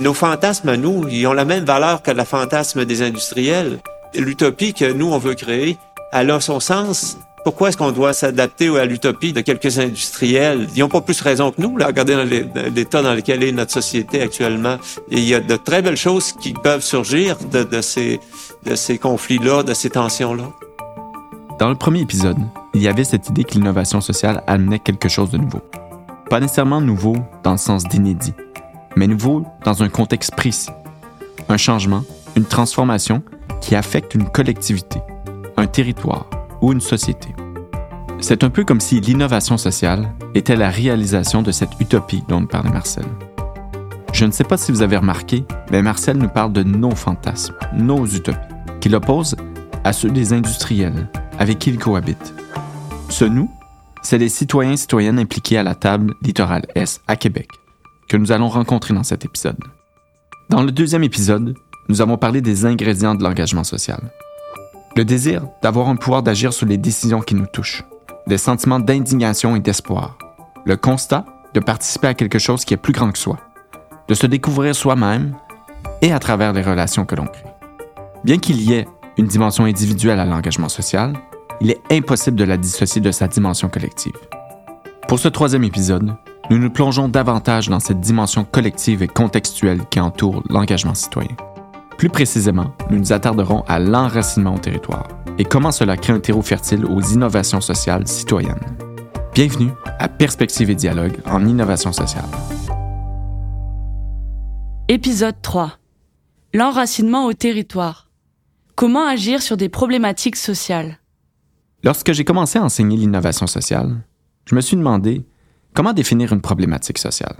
Nos fantasmes nous, ils ont la même valeur que le fantasme des industriels. L'utopie que nous, on veut créer, elle a son sens. Pourquoi est-ce qu'on doit s'adapter à l'utopie de quelques industriels? Ils n'ont pas plus raison que nous, là. Regardez l'état dans lequel est notre société actuellement. Et il y a de très belles choses qui peuvent surgir de ces, de ces conflits-là, de ces tensions-là. Dans le premier épisode, il y avait cette idée que l'innovation sociale amenait quelque chose de nouveau. Pas nécessairement nouveau dans le sens d'inédit, mais nouveau dans un contexte précis. Un changement, une transformation qui affecte une collectivité, un territoire ou une société. C'est un peu comme si l'innovation sociale était la réalisation de cette utopie dont nous parlait Marcel. Je ne sais pas si vous avez remarqué, mais Marcel nous parle de nos fantasmes, nos utopies, qu'il oppose à ceux des industriels avec qui il cohabite. Ce nous, c'est les citoyens et citoyennes impliqués à la table littorale S à Québec, que nous allons rencontrer dans cet épisode. Dans le deuxième épisode, nous avons parlé des ingrédients de l'engagement social. Le désir d'avoir un pouvoir d'agir sur les décisions qui nous touchent, des sentiments d'indignation et d'espoir, le constat de participer à quelque chose qui est plus grand que soi, de se découvrir soi-même et à travers les relations que l'on crée. Bien qu'il y ait une dimension individuelle à l'engagement social, il est impossible de la dissocier de sa dimension collective. Pour ce troisième épisode, nous nous plongeons davantage dans cette dimension collective et contextuelle qui entoure l'engagement citoyen. Plus précisément, nous nous attarderons à l'enracinement au territoire et comment cela crée un terreau fertile aux innovations sociales citoyennes. Bienvenue à Perspective et Dialogue en innovation sociale. Épisode 3. L'enracinement au territoire. Comment agir sur des problématiques sociales? Lorsque j'ai commencé à enseigner l'innovation sociale, je me suis demandé comment définir une problématique sociale?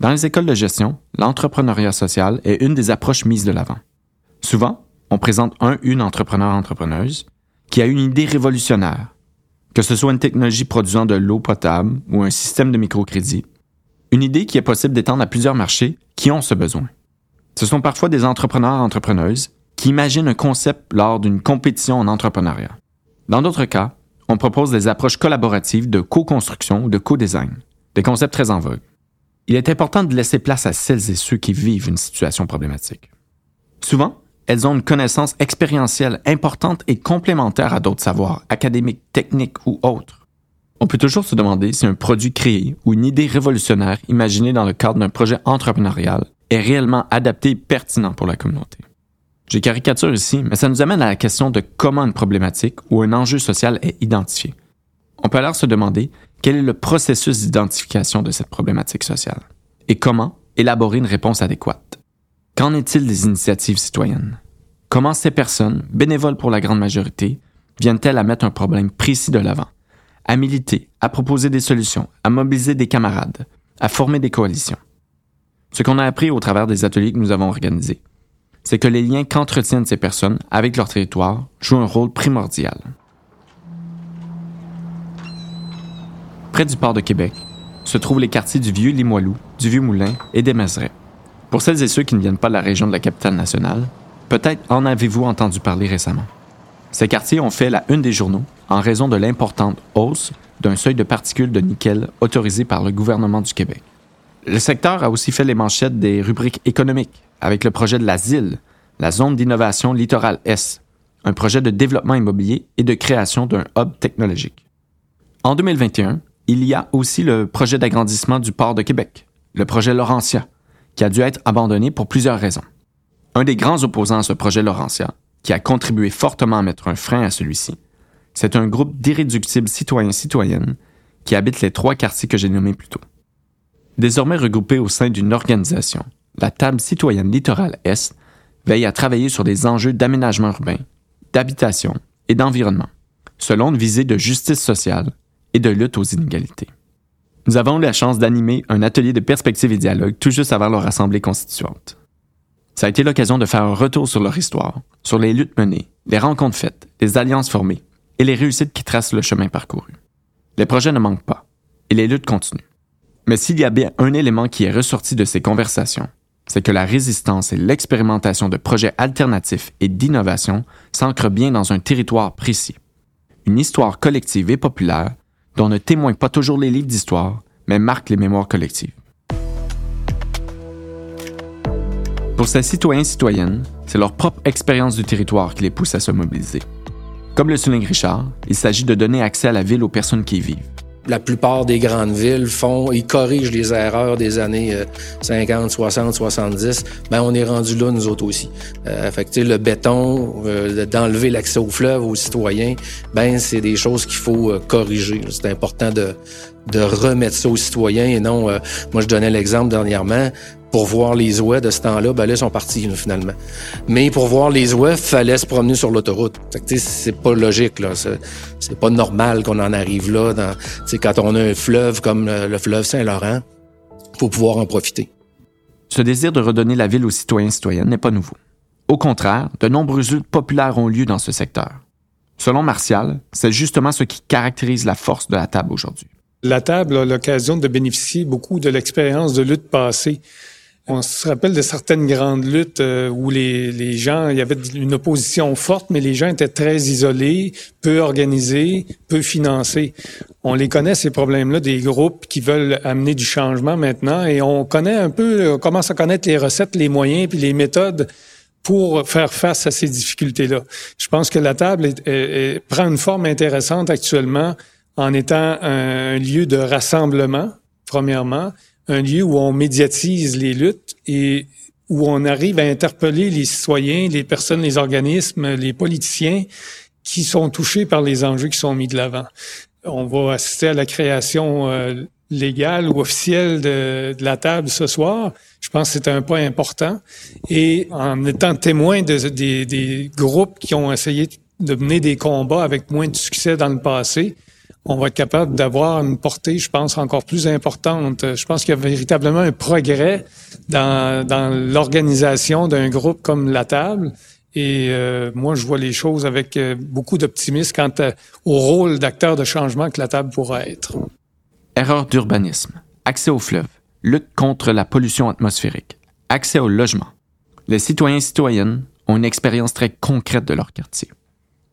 Dans les écoles de gestion, l'entrepreneuriat social est une des approches mises de l'avant. Souvent, on présente un une entrepreneur-entrepreneuse qui a une idée révolutionnaire, que ce soit une technologie produisant de l'eau potable ou un système de microcrédit, une idée qui est possible d'étendre à plusieurs marchés qui ont ce besoin. Ce sont parfois des entrepreneurs-entrepreneuses qui imaginent un concept lors d'une compétition en entrepreneuriat. Dans d'autres cas, on propose des approches collaboratives de co-construction ou de co-design, des concepts très en vogue. Il est important de laisser place à celles et ceux qui vivent une situation problématique. Souvent, elles ont une connaissance expérientielle importante et complémentaire à d'autres savoirs, académiques, techniques ou autres. On peut toujours se demander si un produit créé ou une idée révolutionnaire imaginée dans le cadre d'un projet entrepreneurial est réellement adapté et pertinent pour la communauté. J'ai caricature ici, mais ça nous amène à la question de comment une problématique ou un enjeu social est identifié. On peut alors se demander quel est le processus d'identification de cette problématique sociale? Et comment élaborer une réponse adéquate? Qu'en est-il des initiatives citoyennes? Comment ces personnes, bénévoles pour la grande majorité, viennent-elles à mettre un problème précis de l'avant, à militer, à proposer des solutions, à mobiliser des camarades, à former des coalitions? Ce qu'on a appris au travers des ateliers que nous avons organisés, c'est que les liens qu'entretiennent ces personnes avec leur territoire jouent un rôle primordial. Près du port de Québec se trouvent les quartiers du Vieux Limoilou, du Vieux Moulin et des Mézerais. Pour celles et ceux qui ne viennent pas de la région de la capitale nationale, peut-être en avez-vous entendu parler récemment. Ces quartiers ont fait la une des journaux en raison de l'importante hausse d'un seuil de particules de nickel autorisé par le gouvernement du Québec. Le secteur a aussi fait les manchettes des rubriques économiques avec le projet de l'asile, la zone d'innovation littorale S, un projet de développement immobilier et de création d'un hub technologique. En 2021, il y a aussi le projet d'agrandissement du port de Québec, le projet Laurentia, qui a dû être abandonné pour plusieurs raisons. Un des grands opposants à ce projet Laurentia, qui a contribué fortement à mettre un frein à celui-ci, c'est un groupe d'irréductibles citoyens-citoyennes qui habitent les trois quartiers que j'ai nommés plus tôt. Désormais regroupés au sein d'une organisation, la table citoyenne littorale Est veille à travailler sur des enjeux d'aménagement urbain, d'habitation et d'environnement, selon une visée de justice sociale et de lutte aux inégalités. Nous avons eu la chance d'animer un atelier de perspective et dialogue tout juste avant leur assemblée constituante. Ça a été l'occasion de faire un retour sur leur histoire, sur les luttes menées, les rencontres faites, les alliances formées et les réussites qui tracent le chemin parcouru. Les projets ne manquent pas et les luttes continuent. Mais s'il y a bien un élément qui est ressorti de ces conversations, c'est que la résistance et l'expérimentation de projets alternatifs et d'innovation s'ancrent bien dans un territoire précis. Une histoire collective et populaire dont ne témoignent pas toujours les livres d'histoire, mais marquent les mémoires collectives. Pour ces citoyens et citoyennes, c'est leur propre expérience du territoire qui les pousse à se mobiliser. Comme le souligne Richard, il s'agit de donner accès à la ville aux personnes qui y vivent la plupart des grandes villes font, ils corrigent les erreurs des années 50, 60, 70. Ben, on est rendu là, nous autres aussi. Euh, fait que, le béton, euh, d'enlever l'accès au fleuve aux citoyens, ben, c'est des choses qu'il faut euh, corriger. C'est important de, de remettre ça aux citoyens et non, euh, moi, je donnais l'exemple dernièrement, pour voir les ouets de ce temps-là, ben là, ils sont partis, finalement. Mais pour voir les ouets, fallait se promener sur l'autoroute. C'est pas logique, là. C'est pas normal qu'on en arrive là. Dans, quand on a un fleuve comme le, fleuve Saint-Laurent, faut pouvoir en profiter. Ce désir de redonner la ville aux citoyens et citoyennes n'est pas nouveau. Au contraire, de nombreuses luttes populaires ont lieu dans ce secteur. Selon Martial, c'est justement ce qui caractérise la force de la table aujourd'hui. La table a l'occasion de bénéficier beaucoup de l'expérience de lutte passée. On se rappelle de certaines grandes luttes euh, où les, les gens, il y avait une opposition forte, mais les gens étaient très isolés, peu organisés, peu financés. On les connaît, ces problèmes-là, des groupes qui veulent amener du changement maintenant, et on connaît un peu, on commence à connaître les recettes, les moyens, puis les méthodes pour faire face à ces difficultés-là. Je pense que la table prend une forme intéressante actuellement en étant un lieu de rassemblement, premièrement, un lieu où on médiatise les luttes et où on arrive à interpeller les citoyens, les personnes, les organismes, les politiciens qui sont touchés par les enjeux qui sont mis de l'avant. On va assister à la création euh, légale ou officielle de, la table ce soir. Je pense que c'est un point important. Et en étant témoin de, des, des groupes qui ont essayé de mener des combats avec moins de succès dans le passé, on va être capable d'avoir une portée, je pense, encore plus importante. Je pense qu'il y a véritablement un progrès dans, dans l'organisation d'un groupe comme la table. Et euh, moi, je vois les choses avec euh, beaucoup d'optimisme quant au rôle d'acteur de changement que la table pourra être. Erreur d'urbanisme, accès au fleuve, lutte contre la pollution atmosphérique, accès au logement. Les citoyens et citoyennes ont une expérience très concrète de leur quartier.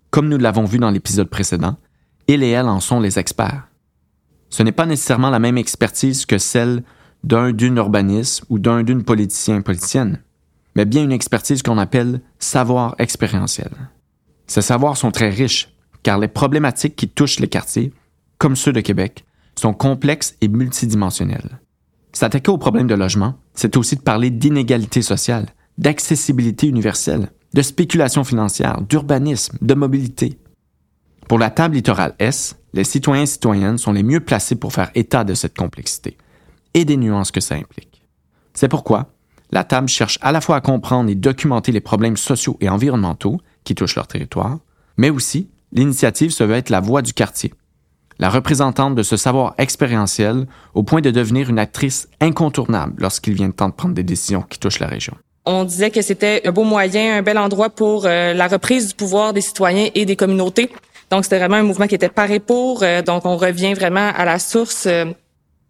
Comme nous l'avons vu dans l'épisode précédent, ils et elles en sont les experts. Ce n'est pas nécessairement la même expertise que celle d'un d'une urbaniste ou d'un d'une politicien politicienne, mais bien une expertise qu'on appelle savoir expérientiel. Ces savoirs sont très riches, car les problématiques qui touchent les quartiers, comme ceux de Québec, sont complexes et multidimensionnelles. S'attaquer aux problèmes de logement, c'est aussi de parler d'inégalité sociale, d'accessibilité universelle, de spéculation financière, d'urbanisme, de mobilité, pour la table littorale S, les citoyens et citoyennes sont les mieux placés pour faire état de cette complexité et des nuances que ça implique. C'est pourquoi la table cherche à la fois à comprendre et documenter les problèmes sociaux et environnementaux qui touchent leur territoire, mais aussi l'initiative se veut être la voix du quartier, la représentante de ce savoir expérientiel au point de devenir une actrice incontournable lorsqu'il vient le temps de prendre des décisions qui touchent la région. On disait que c'était un beau moyen, un bel endroit pour euh, la reprise du pouvoir des citoyens et des communautés donc, c'était vraiment un mouvement qui était paré pour. Euh, donc, on revient vraiment à la source euh,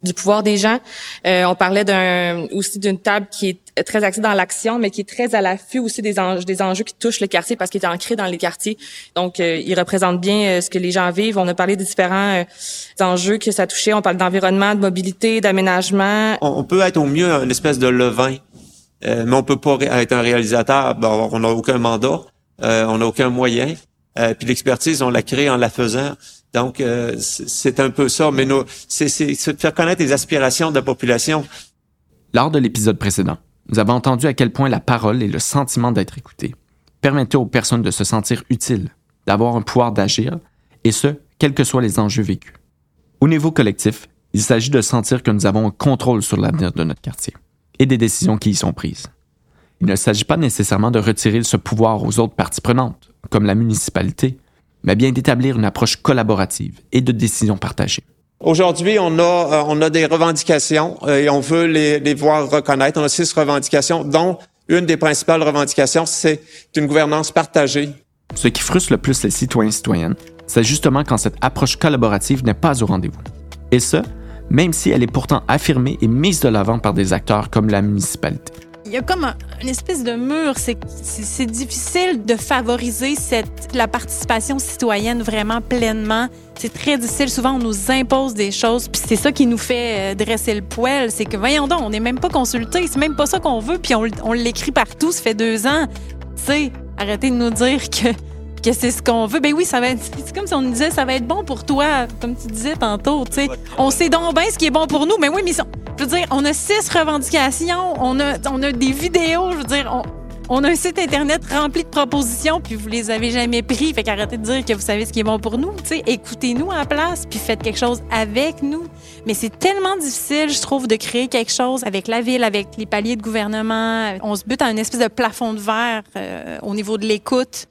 du pouvoir des gens. Euh, on parlait d'un aussi d'une table qui est très axée dans l'action, mais qui est très à l'affût aussi des enjeux, qui touchent le quartier parce qu'il est ancré dans les quartiers. Donc, il représente bien ce que les gens vivent. On a parlé des différents enjeux que ça touchait. On parle d'environnement, de mobilité, d'aménagement. On, peut être au mieux une espèce de levain, mais on peut pas être un réalisateur. on n'a aucun mandat, on n'a aucun moyen. Euh, puis l'expertise, on la crée en la faisant. Donc, euh, c'est un peu ça. Mais c'est faire connaître les aspirations de la population. Lors de l'épisode précédent, nous avons entendu à quel point la parole et le sentiment d'être écouté permettaient aux personnes de se sentir utiles, d'avoir un pouvoir d'agir, et ce, quels que soient les enjeux vécus. Au niveau collectif, il s'agit de sentir que nous avons un contrôle sur l'avenir de notre quartier et des décisions qui y sont prises. Il ne s'agit pas nécessairement de retirer ce pouvoir aux autres parties prenantes, comme la municipalité, mais bien d'établir une approche collaborative et de décision partagée. Aujourd'hui, on a, euh, on a des revendications euh, et on veut les, les voir reconnaître. On a six revendications, dont une des principales revendications, c'est une gouvernance partagée. Ce qui frustre le plus les citoyens et citoyennes, c'est justement quand cette approche collaborative n'est pas au rendez-vous. Et ce, même si elle est pourtant affirmée et mise de l'avant par des acteurs comme la municipalité. Il y a comme un, une espèce de mur. C'est, difficile de favoriser la participation citoyenne vraiment pleinement. C'est très difficile. Souvent, on nous impose des choses, puis c'est ça qui nous fait euh, dresser le poil. C'est que, voyons donc, on n'est même pas consulté. C'est même pas ça qu'on veut, puis on, on l'écrit partout. Ça fait deux ans. Tu sais, arrêtez de nous dire que que c'est ce qu'on veut. Ben oui, ça va être, c'est comme si on nous disait, ça va être bon pour toi, comme tu disais tantôt, tu sais. On sait donc bien ce qui est bon pour nous, mais oui, mais je veux dire, on a six revendications, on a, on a des vidéos, je veux dire, on, on a un site Internet rempli de propositions, puis vous les avez jamais pris. Fait qu'arrêtez de dire que vous savez ce qui est bon pour nous. Tu sais, écoutez-nous la place, puis faites quelque chose avec nous. Mais c'est tellement difficile, je trouve, de créer quelque chose avec la ville, avec les paliers de gouvernement. On se bute à une espèce de plafond de verre euh, au niveau de l'écoute.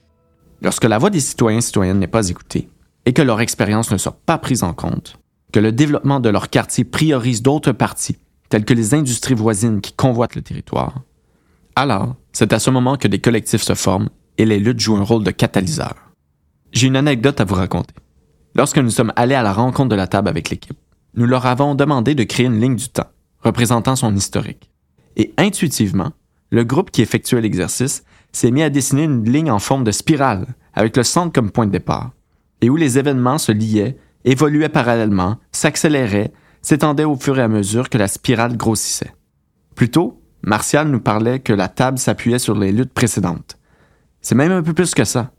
Lorsque la voix des citoyens et citoyennes n'est pas écoutée et que leur expérience ne soit pas prise en compte, que le développement de leur quartier priorise d'autres parties, telles que les industries voisines qui convoitent le territoire, alors c'est à ce moment que des collectifs se forment et les luttes jouent un rôle de catalyseur. J'ai une anecdote à vous raconter. Lorsque nous sommes allés à la rencontre de la table avec l'équipe, nous leur avons demandé de créer une ligne du temps représentant son historique. Et intuitivement, le groupe qui effectuait l'exercice s'est mis à dessiner une ligne en forme de spirale, avec le centre comme point de départ, et où les événements se liaient, évoluaient parallèlement, s'accéléraient, s'étendaient au fur et à mesure que la spirale grossissait. Plus tôt, Martial nous parlait que la table s'appuyait sur les luttes précédentes. C'est même un peu plus que ça.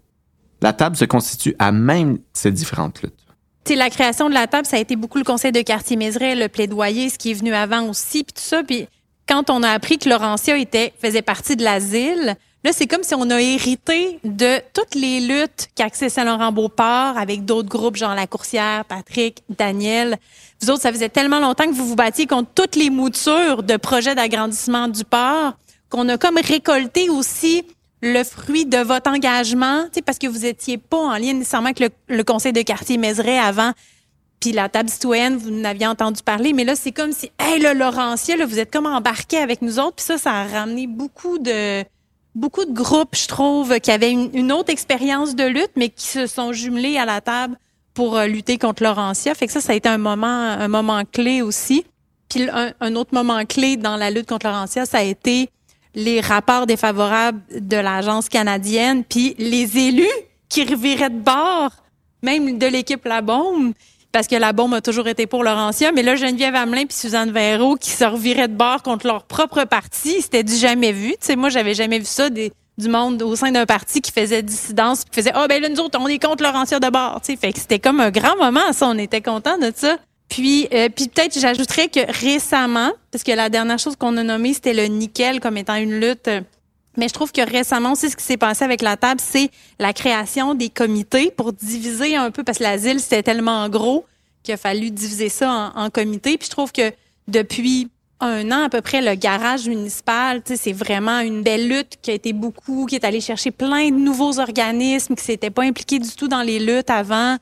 La table se constitue à même ces différentes luttes. T'sais, la création de la table, ça a été beaucoup le conseil de quartier Mézeray, le plaidoyer, ce qui est venu avant aussi, puis tout ça. Puis quand on a appris que Laurentia était, faisait partie de l'asile, Là, c'est comme si on a hérité de toutes les luttes qu'Accès Saint-Laurent-Beauport avec d'autres groupes, genre La Coursière, Patrick, Daniel. Vous autres, ça faisait tellement longtemps que vous vous battiez contre toutes les moutures de projets d'agrandissement du port qu'on a comme récolté aussi le fruit de votre engagement, parce que vous étiez pas en lien nécessairement avec le, conseil de quartier Mézeray avant, puis la table citoyenne, vous n'aviez entendu parler, mais là, c'est comme si, hey, le Laurentien, là, vous êtes comme embarqué avec nous autres, puis ça, ça a ramené beaucoup de, beaucoup de groupes, je trouve, qui avaient une, autre expérience de lutte, mais qui se sont jumelés à la table pour euh, lutter contre Laurentia. Fait que ça, ça a été un moment, un moment clé aussi. Puis un, autre moment clé dans la lutte contre Laurentia, ça a été les rapports défavorables de l'agence canadienne, puis les élus qui reviraient de bord, même de l'équipe La Bombe, parce que la bombe a toujours été pour Laurentia. Mais là, Geneviève Hamelin puis Suzanne Véraud qui se reviraient de bord contre leur propre parti, c'était du jamais vu. Tu sais, moi, j'avais jamais vu ça du monde au sein d'un parti qui faisait dissidence, qui faisait oh, ben là nous autres on est contre Laurentia de bord. Tu sais, fait que c'était comme un grand moment. Ça, on était content de ça. Puis, euh, puis peut-être j'ajouterais que récemment, parce que la dernière chose qu'on a nommée c'était le nickel comme étant une lutte. Mais je trouve que récemment aussi, ce qui s'est passé avec la table, c'est la création des comités pour diviser un peu, parce que l'asile, c'était tellement gros qu'il a fallu diviser ça en, comités. Puis je trouve que depuis un an à peu près, le garage municipal, c'est vraiment une belle lutte qui a été beaucoup, qui est allé chercher plein de nouveaux organismes qui s'étaient pas impliqués du tout dans les luttes avant.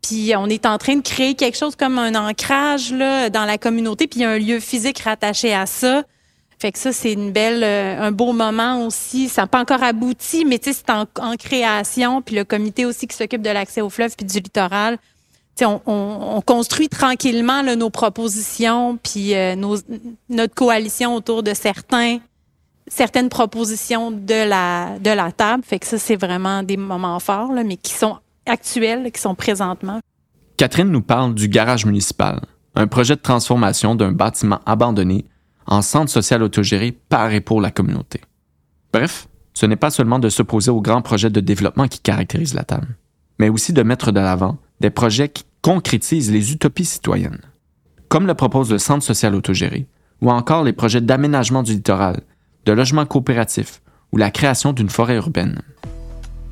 Puis on est en train de créer quelque chose comme un ancrage là dans la communauté, puis il y a un lieu physique rattaché à ça. Fait que ça, c'est une belle, euh, un beau moment aussi. Ça n'a pas encore abouti, mais c'est en, création. Puis le comité aussi qui s'occupe de l'accès au fleuve puis du littoral. Tu on, on, construit tranquillement nos propositions puis euh, notre coalition autour de certaines propositions de la table. Fait que ça, c'est vraiment des moments forts, mais qui sont actuels, qui sont présentement. Catherine nous parle du garage municipal, un projet de transformation d'un bâtiment abandonné en centre social autogéré par et pour la communauté. Bref, ce n'est pas seulement de s'opposer aux grands projets de développement qui caractérisent la table, mais aussi de mettre de l'avant des projets qui concrétisent les utopies citoyennes, comme le propose le centre social autogéré, ou encore les projets d'aménagement du littoral, de logement coopératif ou la création d'une forêt urbaine.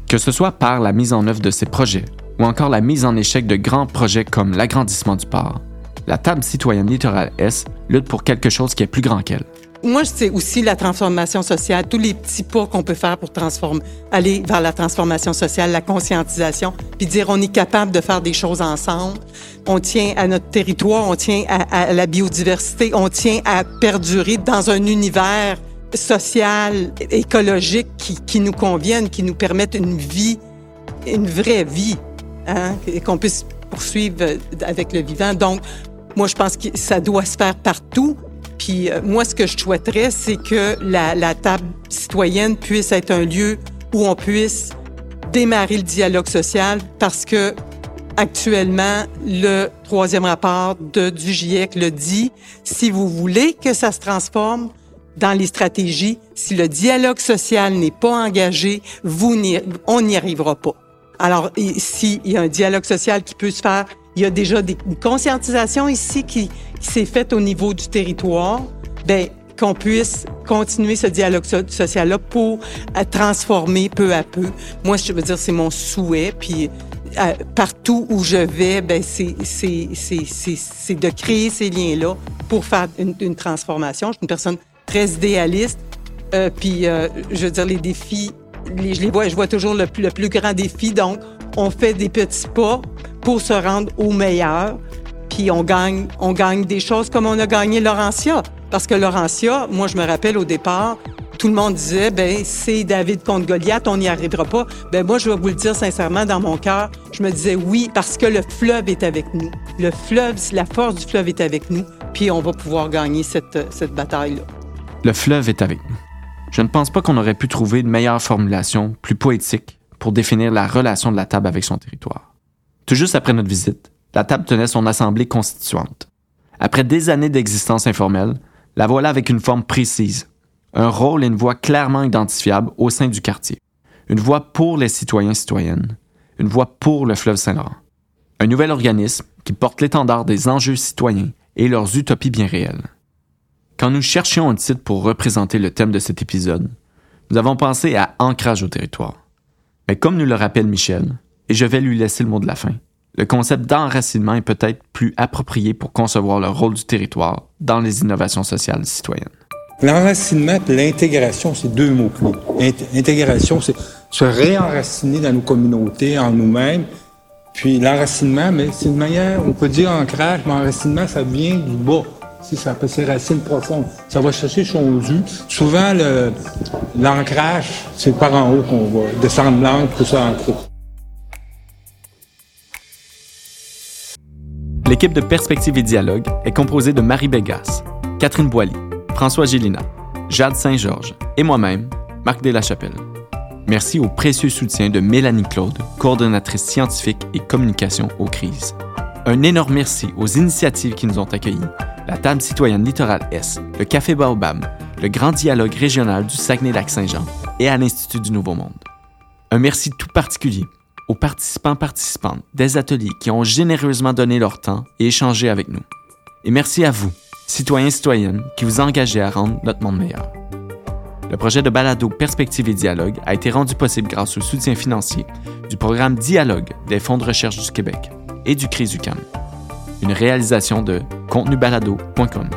Que ce soit par la mise en œuvre de ces projets ou encore la mise en échec de grands projets comme l'agrandissement du port, la table citoyenne littorale S lutte pour quelque chose qui est plus grand qu'elle. Moi, c'est aussi la transformation sociale, tous les petits pas qu'on peut faire pour transformer, aller vers la transformation sociale, la conscientisation, puis dire on est capable de faire des choses ensemble. On tient à notre territoire, on tient à, la biodiversité, on tient à perdurer dans un univers social, écologique qui, nous convienne, qui nous permette une vie, une vraie vie, hein, qu'on puisse poursuivre avec le vivant. Donc, moi, je pense que ça doit se faire partout. Puis euh, moi, ce que je souhaiterais, c'est que la, la table citoyenne puisse être un lieu où on puisse démarrer le dialogue social parce que actuellement, le troisième rapport de, du GIEC le dit. Si vous voulez que ça se transforme dans les stratégies, si le dialogue social n'est pas engagé, vous on n'y arrivera pas. Alors, s'il y a un dialogue social qui peut se faire, il y a déjà des, une conscientisation ici qui, qui s'est faite au niveau du territoire. Ben, qu'on puisse continuer ce dialogue social-là pour euh, transformer peu à peu. Moi, je veux dire, c'est mon souhait. Puis euh, partout où je vais, ben c'est c'est de créer ces liens-là pour faire une, une, transformation. Je suis une personne très idéaliste. Euh, puis, euh, je veux dire, les défis, je les vois, je vois toujours le plus, le plus grand défi. Donc, on fait des petits pas pour se rendre au meilleur. Puis on gagne, on gagne des choses comme on a gagné Laurentia. Parce que Laurentia, moi, je me rappelle au départ, tout le monde disait, ben c'est David contre Goliath, on n'y arrivera pas. Ben moi, je vais vous le dire sincèrement, dans mon cœur, je me disais oui, parce que le fleuve est avec nous. Le fleuve, la force du fleuve est avec nous, puis on va pouvoir gagner cette, cette bataille-là. Le fleuve est avec nous. Je ne pense pas qu'on aurait pu trouver une meilleure formulation, plus poétique, pour définir la relation de la table avec son territoire. Tout juste après notre visite, la table tenait son assemblée constituante. Après des années d'existence informelle, la voilà avec une forme précise, un rôle et une voix clairement identifiables au sein du quartier. Une voix pour les citoyens citoyennes, une voix pour le fleuve Saint-Laurent. Un nouvel organisme qui porte l'étendard des enjeux citoyens et leurs utopies bien réelles. Quand nous cherchions un titre pour représenter le thème de cet épisode, nous avons pensé à ancrage au territoire. Mais comme nous le rappelle Michel, et je vais lui laisser le mot de la fin, le concept d'enracinement est peut-être plus approprié pour concevoir le rôle du territoire dans les innovations sociales citoyennes. L'enracinement et l'intégration, c'est deux mots-clés. Intégration, c'est se réenraciner dans nos communautés, en nous-mêmes. Puis l'enracinement, mais c'est une manière, on peut dire ancrage, mais enracinement, ça vient du bas. Si ça peut ses racines profondes. Ça va chercher son jus. Souvent, l'ancrage, c'est par en haut qu'on va descendre l'encre, tout ça L'équipe de Perspective et Dialogue est composée de Marie Bégas, Catherine Boilly, François Gélina, Jade Saint-Georges et moi-même, Marc Deslachapelle. Merci au précieux soutien de Mélanie Claude, coordonnatrice scientifique et communication aux crises. Un énorme merci aux initiatives qui nous ont accueillis, la Table citoyenne Littoral S, le Café Baobab, le Grand Dialogue régional du Saguenay-Lac-Saint-Jean et à l'Institut du Nouveau Monde. Un merci tout particulier aux participants participantes des ateliers qui ont généreusement donné leur temps et échangé avec nous. Et merci à vous, citoyens et citoyennes, qui vous engagez à rendre notre monde meilleur. Le projet de balado Perspective et Dialogue a été rendu possible grâce au soutien financier du programme Dialogue des Fonds de recherche du Québec et du CRISUCAM. Une réalisation de contenubalado.com.